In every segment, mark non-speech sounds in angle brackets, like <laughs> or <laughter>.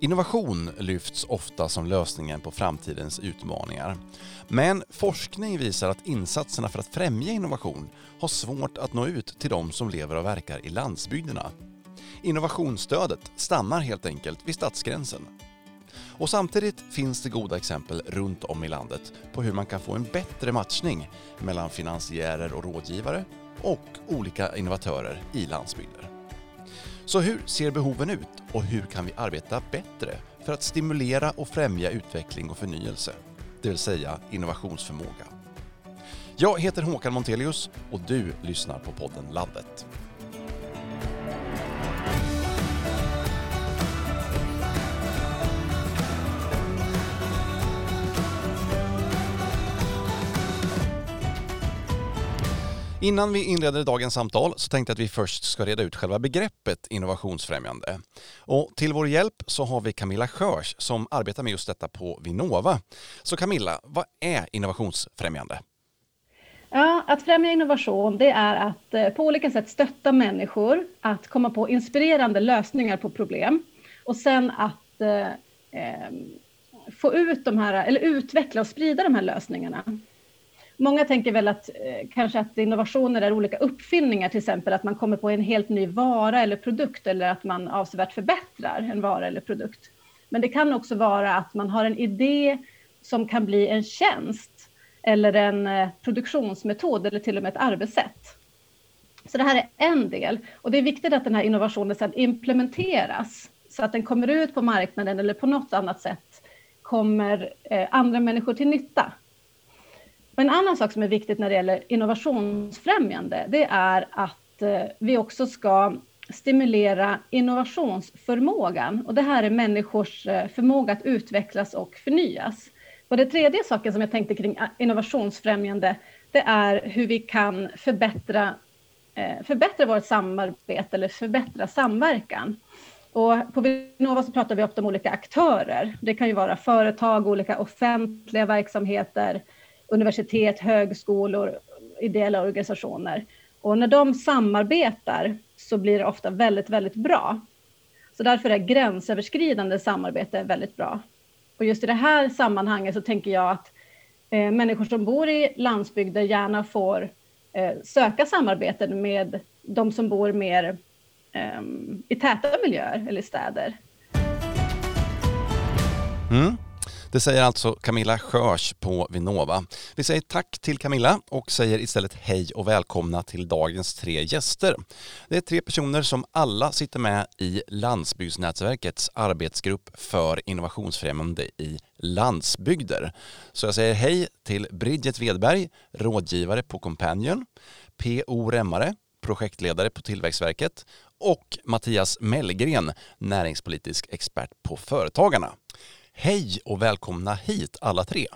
Innovation lyfts ofta som lösningen på framtidens utmaningar. Men forskning visar att insatserna för att främja innovation har svårt att nå ut till de som lever och verkar i landsbygderna. Innovationsstödet stannar helt enkelt vid stadsgränsen. Och samtidigt finns det goda exempel runt om i landet på hur man kan få en bättre matchning mellan finansiärer och rådgivare och olika innovatörer i landsbygder. Så hur ser behoven ut och hur kan vi arbeta bättre för att stimulera och främja utveckling och förnyelse, det vill säga innovationsförmåga? Jag heter Håkan Montelius och du lyssnar på podden Landet. Innan vi inleder dagens samtal så tänkte jag att vi först ska reda ut själva begreppet innovationsfrämjande. Och till vår hjälp så har vi Camilla Skörs som arbetar med just detta på Vinnova. Så Camilla, vad är innovationsfrämjande? Ja, att främja innovation det är att eh, på olika sätt stötta människor att komma på inspirerande lösningar på problem och sen att eh, eh få ut de här, eller utveckla och sprida de här lösningarna. Många tänker väl att eh, kanske att innovationer är olika uppfinningar, till exempel att man kommer på en helt ny vara eller produkt eller att man avsevärt förbättrar en vara eller produkt. Men det kan också vara att man har en idé som kan bli en tjänst eller en eh, produktionsmetod eller till och med ett arbetssätt. Så det här är en del och det är viktigt att den här innovationen sedan implementeras så att den kommer ut på marknaden eller på något annat sätt kommer eh, andra människor till nytta. Och en annan sak som är viktigt när det gäller innovationsfrämjande, det är att eh, vi också ska stimulera innovationsförmågan. Och det här är människors eh, förmåga att utvecklas och förnyas. Och det tredje saken som jag tänkte kring eh, innovationsfrämjande, det är hur vi kan förbättra, förbättra vårt samarbete eller förbättra samverkan. Och på Vinnova så pratar vi ofta om olika aktörer. Det kan ju vara företag, olika offentliga verksamheter, universitet, högskolor, ideella organisationer. Och när de samarbetar så blir det ofta väldigt, väldigt bra. Så därför är gränsöverskridande samarbete väldigt bra. Och just i det här sammanhanget så tänker jag att eh, människor som bor i landsbygder gärna får eh, söka samarbeten med de som bor mer eh, i täta miljöer eller städer. Mm. Det säger alltså Camilla Sjörs på Vinnova. Vi säger tack till Camilla och säger istället hej och välkomna till dagens tre gäster. Det är tre personer som alla sitter med i Landsbygdsnätverkets arbetsgrupp för innovationsfrämjande i landsbygder. Så jag säger hej till Bridget Wedberg, rådgivare på Companion, P.O. Remmare, projektledare på Tillväxtverket och Mattias Mellgren, näringspolitisk expert på Företagarna. Hej och välkomna hit alla tre.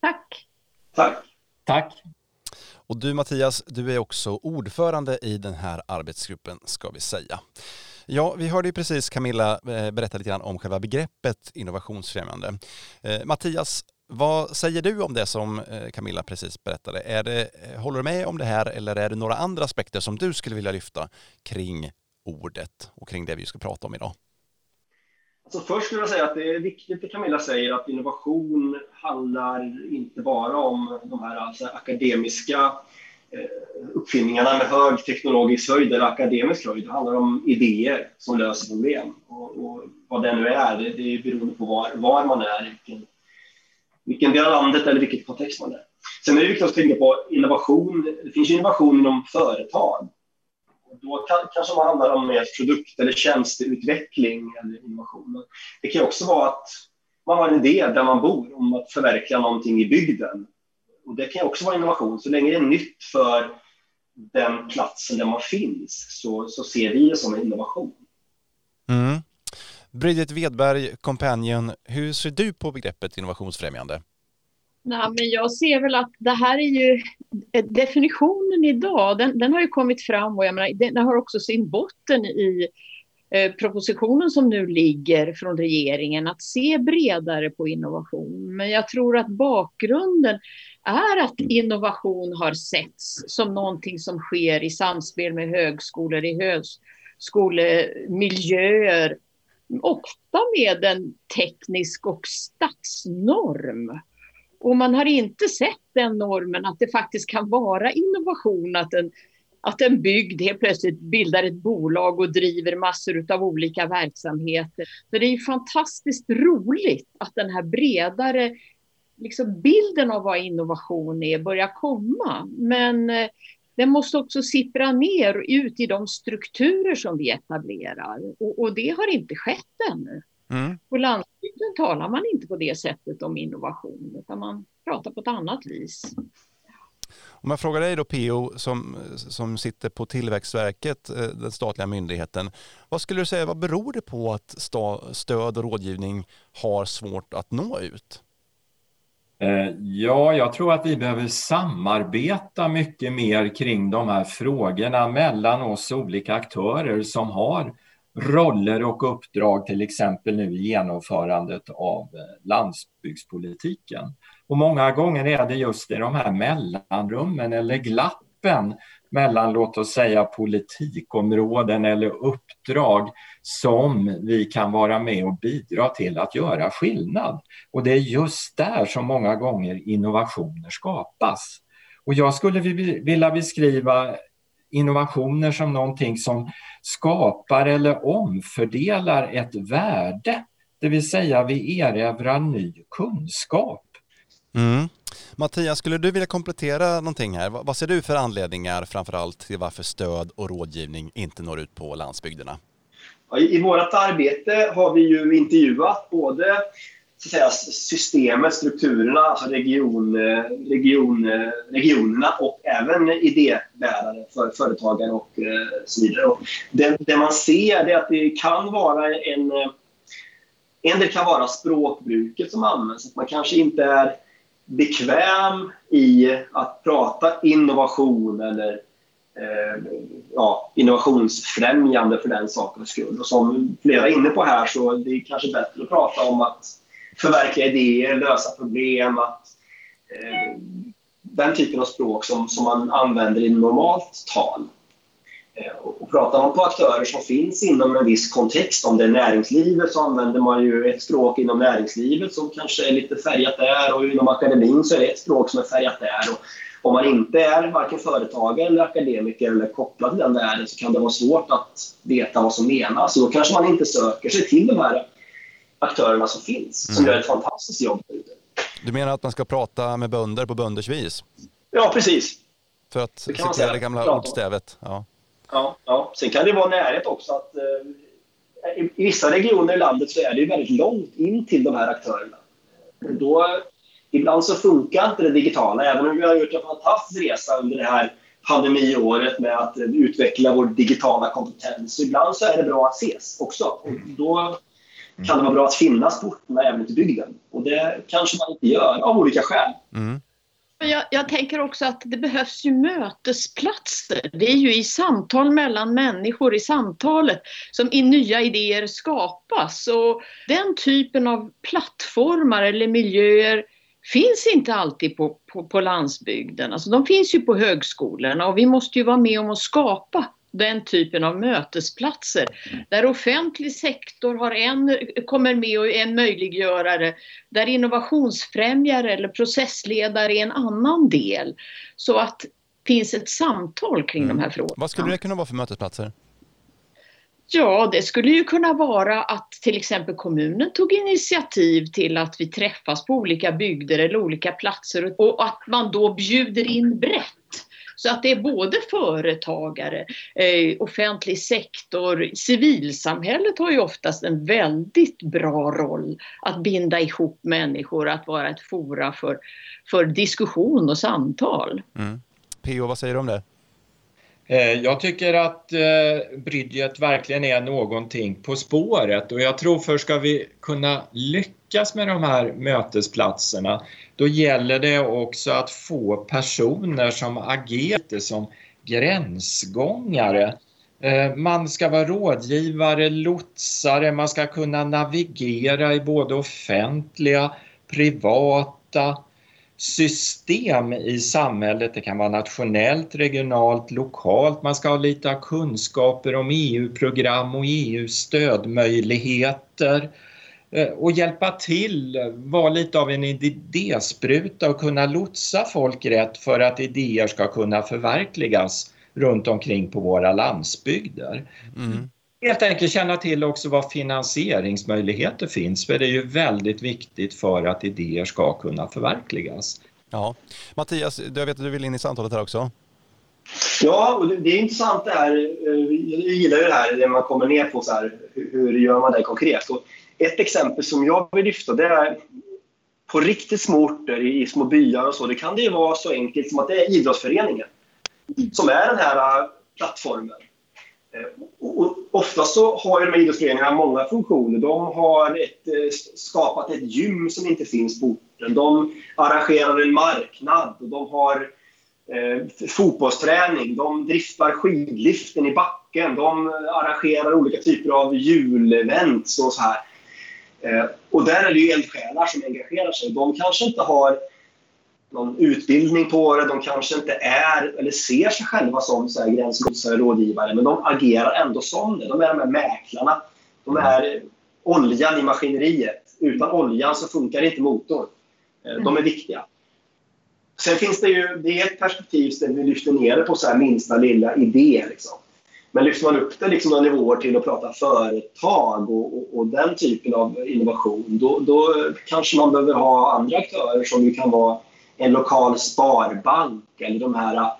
Tack. Tack. Tack. Och du Mattias, du är också ordförande i den här arbetsgruppen ska vi säga. Ja, vi hörde ju precis Camilla eh, berätta lite grann om själva begreppet innovationsfrämjande. Eh, Mattias, vad säger du om det som eh, Camilla precis berättade? Är det, håller du med om det här eller är det några andra aspekter som du skulle vilja lyfta kring ordet och kring det vi ska prata om idag? Alltså först skulle jag säga att det är viktigt det Camilla säger att innovation handlar inte bara om de här alltså akademiska eh, uppfinningarna med hög teknologisk höjd eller akademisk höjd. Det handlar om idéer som löser problem. Och, och vad det nu är, det, det är beroende på var, var man är, vilken, vilken del av landet eller vilket kontext man är. Sen är det viktigt att tänka på innovation. Det finns innovation inom företag då kan, kanske man handlar om mer produkt eller tjänsteutveckling eller innovation. Det kan också vara att man har en idé där man bor om att förverkliga någonting i bygden. Och det kan också vara innovation. Så länge det är nytt för den platsen där man finns så, så ser vi det som en innovation. Mm. Bridget Wedberg, Companion, hur ser du på begreppet innovationsfrämjande? Nej, men jag ser väl att det här är ju eh, definitionen idag, den, den har ju kommit fram och jag menar, den har också sin botten i eh, propositionen som nu ligger från regeringen, att se bredare på innovation. Men jag tror att bakgrunden är att innovation har setts som någonting som sker i samspel med högskolor, i högskolemiljöer ofta med en teknisk och stadsnorm. Och man har inte sett den normen att det faktiskt kan vara innovation, att en, att en bygd helt plötsligt bildar ett bolag och driver massor av olika verksamheter. Så det är fantastiskt roligt att den här bredare liksom bilden av vad innovation är börjar komma. Men eh, den måste också sippra ner ut i de strukturer som vi etablerar. Och, och det har inte skett ännu. Mm. På landsbygden talar man inte på det sättet om innovation, utan man pratar på ett annat vis. Om jag frågar dig då PO som, som sitter på Tillväxtverket, eh, den statliga myndigheten. Vad skulle du säga, vad beror det på att stöd och rådgivning har svårt att nå ut? Eh, ja, jag tror att vi behöver samarbeta mycket mer kring de här frågorna mellan oss olika aktörer som har roller och uppdrag, till exempel nu i genomförandet av eh, landsbygdspolitiken. Och många gånger är det just i de här mellanrummen eller glappen mellan, låt oss säga, politikområden eller uppdrag som vi kan vara med och bidra till att göra skillnad. Och det är just där som många gånger innovationer skapas. Och jag skulle vilja beskriva innovationer som någonting som skapar eller omfördelar ett värde. Det vill säga vi erövrar ny kunskap. Mm. Mattias, skulle du vilja komplettera någonting här? Vad ser du för anledningar framförallt till varför stöd och rådgivning inte når ut på landsbygderna? I, i vårt arbete har vi ju intervjuat både säga, systemet, strukturerna, alltså region, eh, region, eh, regionerna och även idébärare, för företagare och eh, så vidare. Och det, det, man ser är att det kan vara en... En del kan vara språkbruket som används. Att man kanske inte är bekväm i att prata innovation eller eh, ja, innovationsfrämjande för den sakens skull. Och som flera är inne på här så är det kanske bättre att prata om att förverkliga idéer, lösa problem, att, eh, den typen av språk som, som man använder i normalt tal. Eh, och pratar man på aktörer som finns inom en viss kontext, om det är näringslivet så använder man ju ett språk inom näringslivet som kanske är lite färgat där och inom akademin så är det ett språk som är färgat där. Och om man inte är varken företagare eller akademiker eller kopplad till den världen så kan det vara svårt att veta vad som menas. Och då kanske man inte söker sig till de här aktörerna som finns, som mm. gör ett fantastiskt jobb. Du menar att man ska prata med bönder på bönders vis? Ja, precis. För att citera det gamla ordstävet. Ja. Ja, ja. Sen kan det vara närhet också. Att, eh, i, vissa regioner i landet så är det väldigt långt in till de här aktörerna. Då, ibland så funkar inte det digitala, även om vi har gjort en fantastisk resa under det här pandemiåret med att utveckla vår digitala kompetens. Ibland så är det bra att ses också. Och då kan det vara bra att finnas på orterna även ute i bygden. Och det kanske man inte gör av olika skäl. Mm. Jag, jag, tänker också att det behövs ju mötesplatser. Det är ju i samtal mellan människor, i samtalet, som i nya idéer skapas. Och den typen av plattformar eller miljöer finns inte alltid på, på, på landsbygden. Alltså de finns ju på högskolorna och vi måste ju vara med om att skapa den typen av mötesplatser. Där offentlig sektor har en, kommer med och är en möjliggörare. Där innovationsfrämjare eller processledare är en annan del. Så att det finns ett samtal kring mm. de här frågorna. Vad skulle det kunna vara för mötesplatser? Ja, det skulle ju kunna vara att till exempel kommunen tog initiativ till att vi träffas på olika bygder eller olika platser och att man då bjuder in brett. Så att det är både företagare, eh, offentlig sektor, civilsamhället har ju oftast en väldigt bra roll att binda ihop människor, att vara ett fora för, för diskussion och samtal. Mm. P.O. vad säger du om det? Eh, jag tycker att eh, Bridget verkligen är någonting på spåret och jag tror för ska vi kunna lyckas med de här mötesplatserna då gäller det också att få personer som agerar som gränsgångare. Eh, man ska vara rådgivare, lotsare, man ska kunna navigera i både offentliga, privata system i samhället, det kan vara nationellt, regionalt, lokalt, man ska ha lite kunskaper om EU-program och EU-stödmöjligheter och hjälpa till, vara lite av en idéspruta och kunna lotsa folk rätt för att idéer ska kunna förverkligas runt omkring på våra landsbygder. Mm. Helt enkelt känna till också vad finansieringsmöjligheter finns, för det är ju väldigt viktigt för att idéer ska kunna förverkligas. Ja. Mattias, jag vet att du vill in i samtalet här också. Ja, och det är intressant det här. Jag gillar ju det här när man kommer ner på så här, hur gör man det konkret. Och ett exempel som jag vill lyfta det är på riktigt små orter i små byar och så. Det kan det vara så enkelt som att det är idrottsföreningen som är den här äh, plattformen. Eh, Ofta och oftast så har ju de här idrottsföreningarna många funktioner. De har ett, eh, skapat ett gym som inte finns på orten. De arrangerar en marknad och de har eh, fotbollsträning. De driftar skidliften i backen. De eh, arrangerar olika typer av julevents och så här. Eh, och där är det ju eldsjälar som engagerar sig. De kanske inte har någon utbildning på det. De kanske inte är eller ser sig själva som gränsgodsare, rådgivare, men de agerar ändå som det. De är de här mäklarna. De är oljan i maskineriet. Utan oljan så funkar inte motorn. Eh, de är viktiga. Sen finns det ju det är ett perspektiv där vi lyfter ner det på så här minsta lilla idé. Liksom. Men lyfter man upp det liksom några nivåer till att prata företag och, och, och den typen av innovation, då, då, kanske man behöver ha andra aktörer som ju kan vara en lokal sparbank eller de här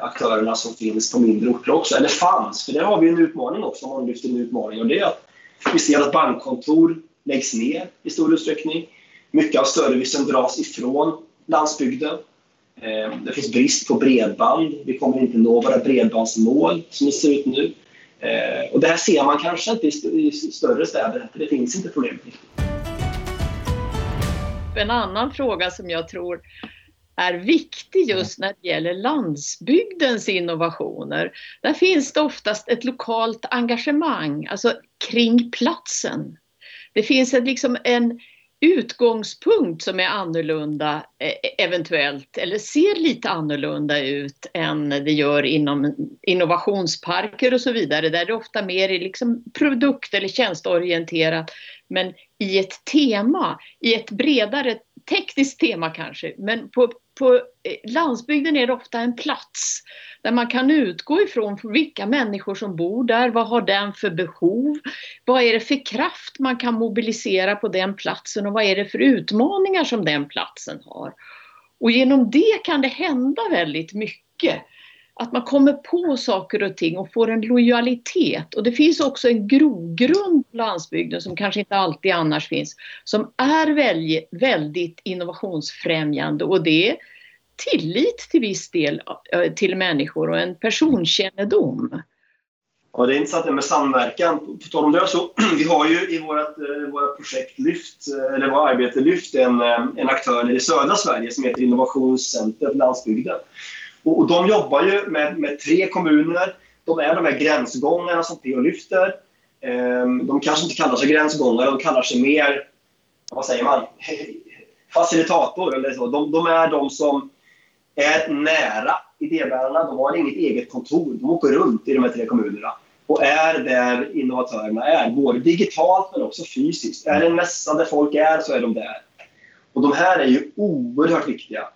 aktörerna som finns på mindre orter också, eller fanns. För där har vi en utmaning också, om man lyfter en utmaning. Och det är att vi ser att bankkontor läggs ner i stor utsträckning. Mycket av servicen dras ifrån landsbygden. Eh, det finns brist på bredband. Vi kommer inte nå våra bredbandsmål som det ser ut nu. Eh, och det här ser man kanske inte i större städer, för det finns inte problemet en annan fråga som jag tror är viktig just när det gäller landsbygdens innovationer. Där finns det oftast ett lokalt engagemang, alltså kring platsen. Det finns liksom en utgångspunkt som är annorlunda eh, eventuellt, eller ser lite annorlunda ut än det gör inom innovationsparker och så vidare, där det ofta mer är liksom produkt eller tjänsteorienterat, men i ett tema, i ett bredare tekniskt tema kanske, men på, på eh, landsbygden är det ofta en plats där man kan utgå ifrån vilka människor som bor där, vad har den för behov, vad är det för kraft man kan mobilisera på den platsen och vad är det för utmaningar som den platsen har. Och genom det kan det hända väldigt mycket att man kommer på saker och ting och får en lojalitet. Och det finns också en grogrund på landsbygden som kanske inte alltid annars finns, som är väldigt, innovationsfrämjande och det är tillit till viss del eh, till människor och en personkännedom. Ja, det är intressant det med samverkan. På tal om det så, <clears throat> vi har ju i vårt, eh, våra projekt Lyft, eh, eller vårt arbete Lyft, en, eh, en aktör i södra Sverige som heter Innovationscenter för landsbygden. Och, och de jobbar ju med, med, tre kommuner. De är de här gränsgångarna som PO lyfter. Ehm, de kanske inte kallar sig gränsgångare, de kallar sig mer, vad säger man, <laughs> facilitator eller så. De, de är de som är nära idébärarna. De har inget eget kontor. De åker runt i de här tre kommunerna och är där innovatörerna är, både digitalt men också fysiskt. Är det en mässa där folk är så är de där. Och de här är ju oerhört viktiga.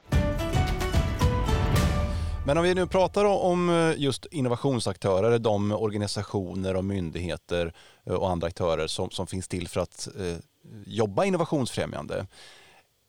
Men om vi nu pratar om eh, just innovationsaktörer, de organisationer och myndigheter eh, och andra aktörer som, som finns till för att eh, jobba innovationsfrämjande.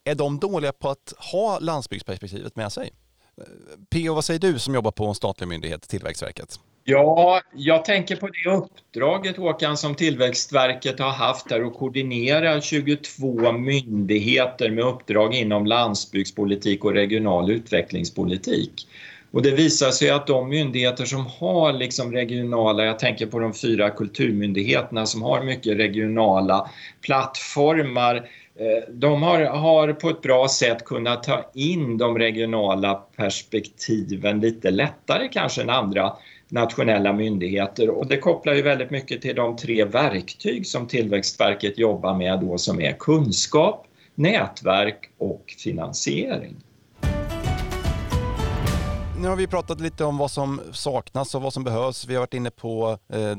Är de dåliga på att ha landsbygdsperspektivet med sig? Eh, P.O. vad säger du som jobbar på en statlig myndighet, Tillväxtverket? Ja, jag tänker på det uppdraget Håkan som Tillväxtverket har haft där att koordinera 22 myndigheter med uppdrag inom landsbygdspolitik och regional utvecklingspolitik. Och det visar sig att de myndigheter som har liksom regionala, jag tänker på de fyra kulturmyndigheterna som har mycket regionala plattformar, eh, de har, har på ett bra sätt kunnat ta in de regionala perspektiven lite lättare kanske än andra nationella myndigheter och det kopplar ju väldigt mycket till de tre verktyg som Tillväxtverket jobbar med då som är kunskap, nätverk och finansiering. Nu har vi pratat lite om vad som saknas och vad som behövs. Vi har varit inne på eh,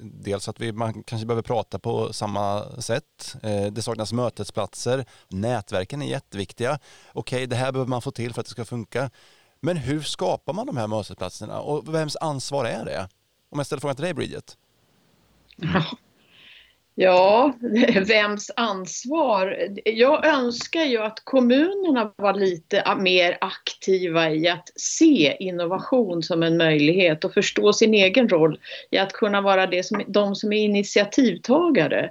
dels att vi, man kanske behöver prata på samma sätt. Eh, det saknas mötesplatser. Nätverken är jätteviktiga. Okej, det här behöver man få till för att det ska funka. Men hur skapar man de här mötesplatserna och vems ansvar är det? Om jag ställer frågan till dig Bridget. <laughs> Ja, <laughs> vems ansvar? Jag önskar ju att kommunerna var lite mer aktiva i att se innovation som en möjlighet och förstå sin egen roll i att kunna vara det som, de som är initiativtagare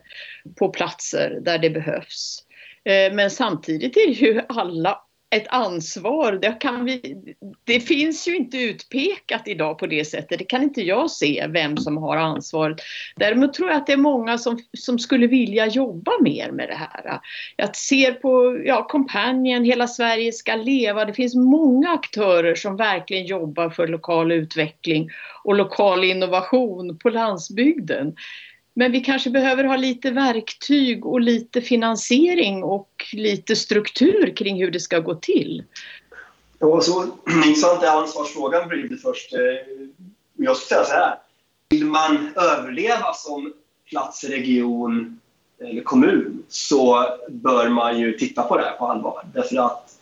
på platser där det behövs. Eh, men samtidigt är ju alla ett ansvar. Det, kan vi, det finns ju inte utpekat idag på det sättet. Det kan inte jag se vem som har ansvaret. Däremot tror jag att det är många som, som skulle vilja jobba mer med det här. Jag ser på ja, Companion, Hela Sverige ska leva. Det finns många aktörer som verkligen jobbar för lokal utveckling och lokal innovation på landsbygden. Men vi kanske behöver ha lite verktyg och lite finansiering och lite struktur kring hur det ska gå till. Ja, så intressant är ansvarsfrågan blir först. Eh, jag skulle säga så här. Vill man överleva som plats, region eller kommun så bör man ju titta på det här på allvar. Därför att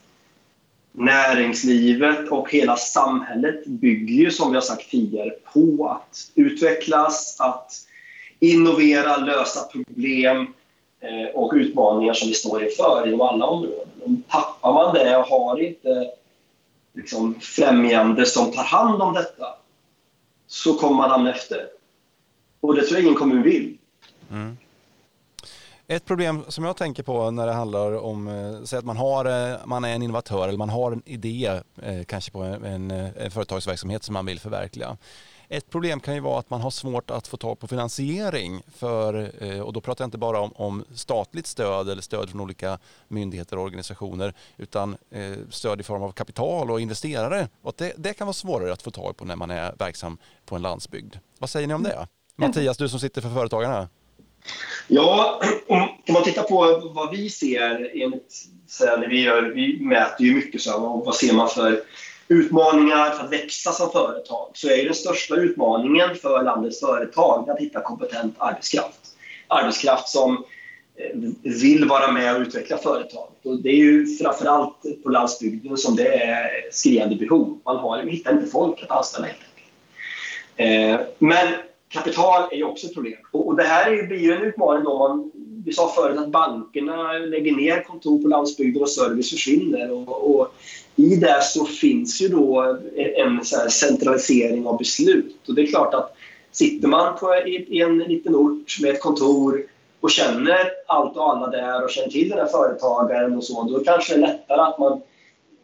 näringslivet och hela samhället bygger ju som vi har sagt tidigare på att utvecklas, att innovera, lösa problem eh, och utmaningar som vi står inför inom alla områden. tappar man det och har inte liksom, främjande som tar hand om detta så kommer man hamna efter. Och det tror jag ingen kommun vill. Mm. Ett problem som jag tänker på när det handlar om, eh, säg att man, har, eh, man är en innovatör eller man har en idé kanske på en, en företagsverksamhet som man vill förverkliga. Ett problem kan ju vara att man har svårt att få tag på finansiering för, eh, och då pratar jag inte bara om, om statligt stöd eller stöd från olika myndigheter och organisationer utan eh, stöd i form av kapital och investerare. Och det, det kan vara svårare att få tag på när man är verksam på en landsbygd. Vad säger ni om det? Mm. Mattias, du som sitter för Företagarna. Ja, om man tittar på vad vi ser enligt, när vi, gör, vi mäter ju mycket så vad ser man för utmaningar för att växa som företag så är den största utmaningen för landets företag att hitta kompetent arbetskraft. Arbetskraft som eh, vill vara med och utveckla företaget. Och det är ju framförallt på landsbygden som det är skriande behov. Man har, hittar inte folk att anställa helt enkelt. Eh, men kapital är ju också ett problem. Och det här blir ju en utmaning då man vi sa förut att bankerna lägger ner kontor på landsbygden och service försvinner. Och, och I det så finns ju då en centralisering av beslut. Och det är klart att sitter man på i, en liten ort med ett kontor och känner allt och alla där och känner till den här företagaren och så, då kanske det är lättare att man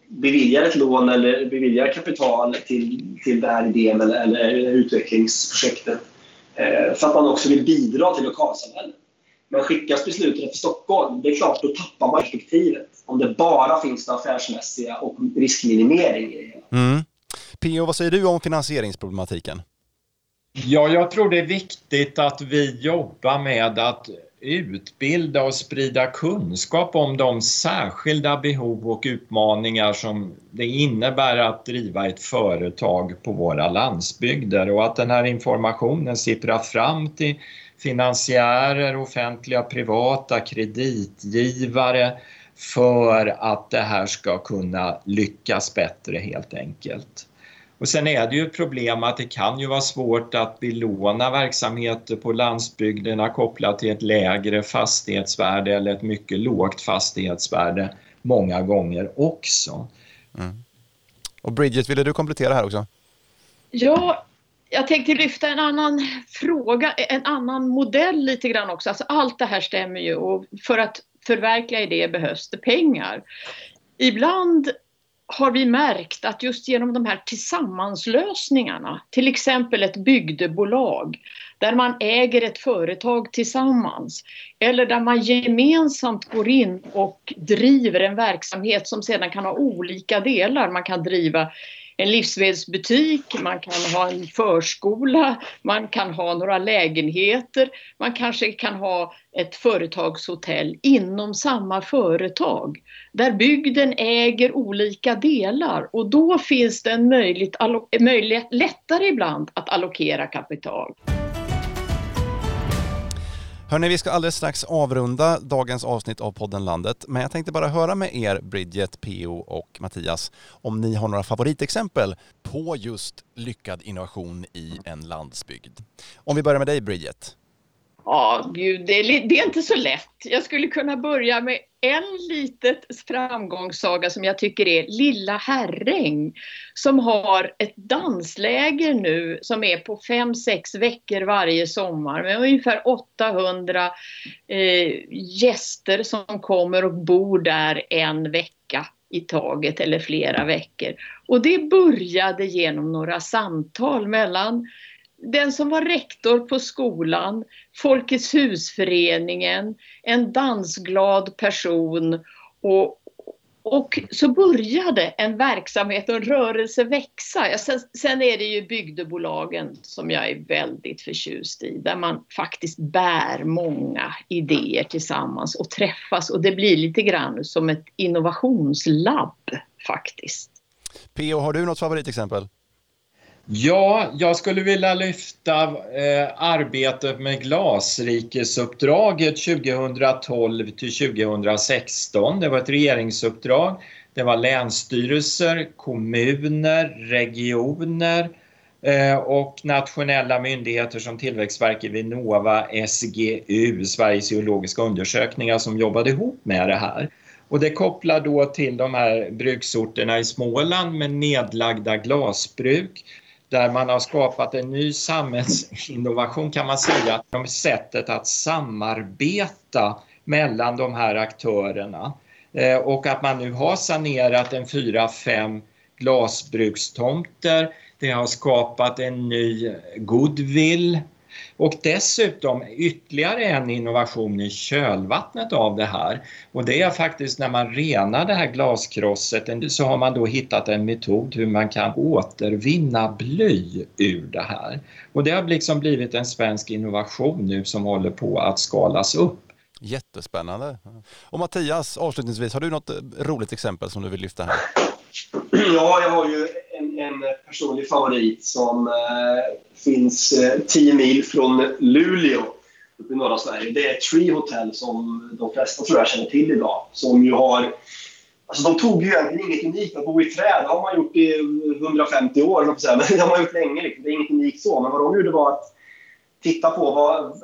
beviljar ett lån eller beviljar kapital till, till den här idén eller, eller utvecklingsprojektet. Eh, för att man också vill bidra till lokalsamhället. Men skickas beslutet till Stockholm, det är klart, då tappar man perspektivet. Om det bara finns det affärsmässiga och riskminimering i det mm. Pio, vad säger du om finansieringsproblematiken? Ja, jag tror det är viktigt att vi jobbar med att utbilda och sprida kunskap om de särskilda behov och utmaningar som det innebär att driva ett företag på våra landsbygder och att den här informationen sipprar fram till finansiärer, offentliga, privata, kreditgivare för att det här ska kunna lyckas bättre helt enkelt. Och sen är det ju ett problem att det kan ju vara svårt att belåna verksamheter på landsbygderna kopplat till ett lägre fastighetsvärde eller ett mycket lågt fastighetsvärde många gånger också. Mm. Och Bridget, ville du komplettera här också? Ja, jag tänkte lyfta en annan fråga, en annan modell lite grann också. Alltså allt det här stämmer ju och för att förverkliga idéer behövs det pengar. Ibland har vi märkt att just genom de här tillsammanslösningarna, till exempel ett bygdebolag, där man äger ett företag tillsammans, eller där man gemensamt går in och driver en verksamhet som sedan kan ha olika delar. Man kan driva en livsmedelsbutik, man kan ha en förskola, man kan ha några lägenheter, man kanske kan ha ett företagshotell inom samma företag där bygden äger olika delar och då finns det en möjlighet, lättare ibland att allokera kapital. Hörni, vi ska alldeles strax avrunda dagens avsnitt av podden Landet, men jag tänkte bara höra med er, Bridget, PO och Mattias, om ni har några favoritexempel på just lyckad innovation i en landsbygd. Om vi börjar med dig, Bridget. Ja, gud, det är, det är inte så lätt. Jag skulle kunna börja med en litet framgångssaga som jag tycker är Lilla Herräng som har ett dansläger nu som är på 5-6 veckor varje sommar med ungefär 800 eh, gäster som kommer och bor där en vecka i taget eller flera veckor. Och det började genom några samtal mellan den som var rektor på skolan, Folkets husföreningen, en dansglad person och, och så började en verksamhet och en rörelse växa. Sen, sen är det ju bygdebolagen som jag är väldigt förtjust i, där man faktiskt bär många idéer tillsammans och träffas och det blir lite grann som ett innovationslabb faktiskt. P.O. har du något favoritexempel? Ja, jag skulle vilja lyfta eh, arbetet med Glasrikesuppdraget 2012 till 2016. Det var ett regeringsuppdrag. Det var länsstyrelser, kommuner, regioner eh, och nationella myndigheter som Tillväxtverket, Vinnova, SGU, Sveriges geologiska undersökningar som jobbade ihop med det här. Och det kopplar då till de här bruksorterna i Småland med nedlagda glasbruk där man har skapat en ny samhällsinnovation kan man säga, om sättet att samarbeta mellan de här aktörerna. Eh, och att man nu har sanerat en fyra, fem glasbrukstomter. Det har skapat en ny goodwill och dessutom ytterligare en innovation i kölvattnet av det här. Och det är faktiskt när man renar det här glaskrosset så har man då hittat en metod hur man kan återvinna bly ur det här. Och det har liksom blivit en svensk innovation nu som håller på att skalas upp. Jättespännande. Och Mattias, avslutningsvis, har du något roligt exempel som du vill lyfta här? <clears throat> Ja, jag har ju en, personlig favorit som eh, finns eh, 10 mil från Luleå uppe i norra Sverige. Det är Tree Hotel som de flesta tror jag känner till idag. Som ju har Alltså de tog ju egentligen inget unikt. Att bo i träd det har man gjort i 150 år, <laughs> men det har man gjort länge. Liksom. Det är inget unikt så. Men vad de gjorde var att titta på vad...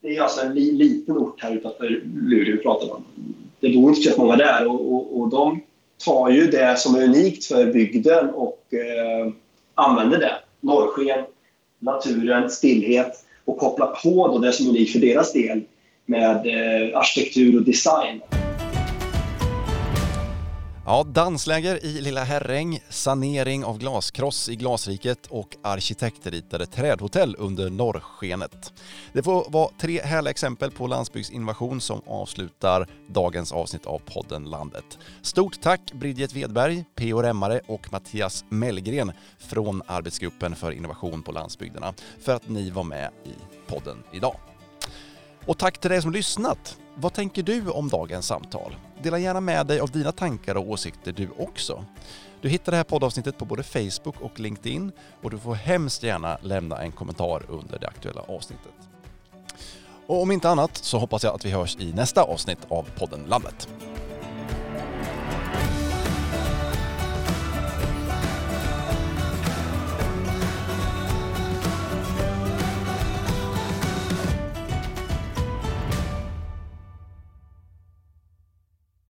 Det är alltså en li, liten ort här utanför Luleå vi pratar om. Det bor inte så många där och, och, och de tar ju det som är unikt för bygden och eh, använder det. Norrsken, naturen, stillhet och kopplar på då det som är unikt för deras del med eh, arkitektur och design. Ja, dansläger i Lilla Herräng, sanering av glaskross i Glasriket och arkitektritade trädhotell under norrskenet. Det får vara tre härliga exempel på landsbygdsinnovation som avslutar dagens avsnitt av podden Landet. Stort tack Bridget Wedberg, P.O. Remmare och Mattias Mellgren från Arbetsgruppen för innovation på landsbygderna för att ni var med i podden idag. Och tack till dig som lyssnat. Vad tänker du om dagens samtal? Dela gärna med dig av dina tankar och åsikter du också. Du hittar det här poddavsnittet på både Facebook och LinkedIn och du får hemskt gärna lämna en kommentar under det aktuella avsnittet. Och om inte annat så hoppas jag att vi hörs i nästa avsnitt av podden Landet.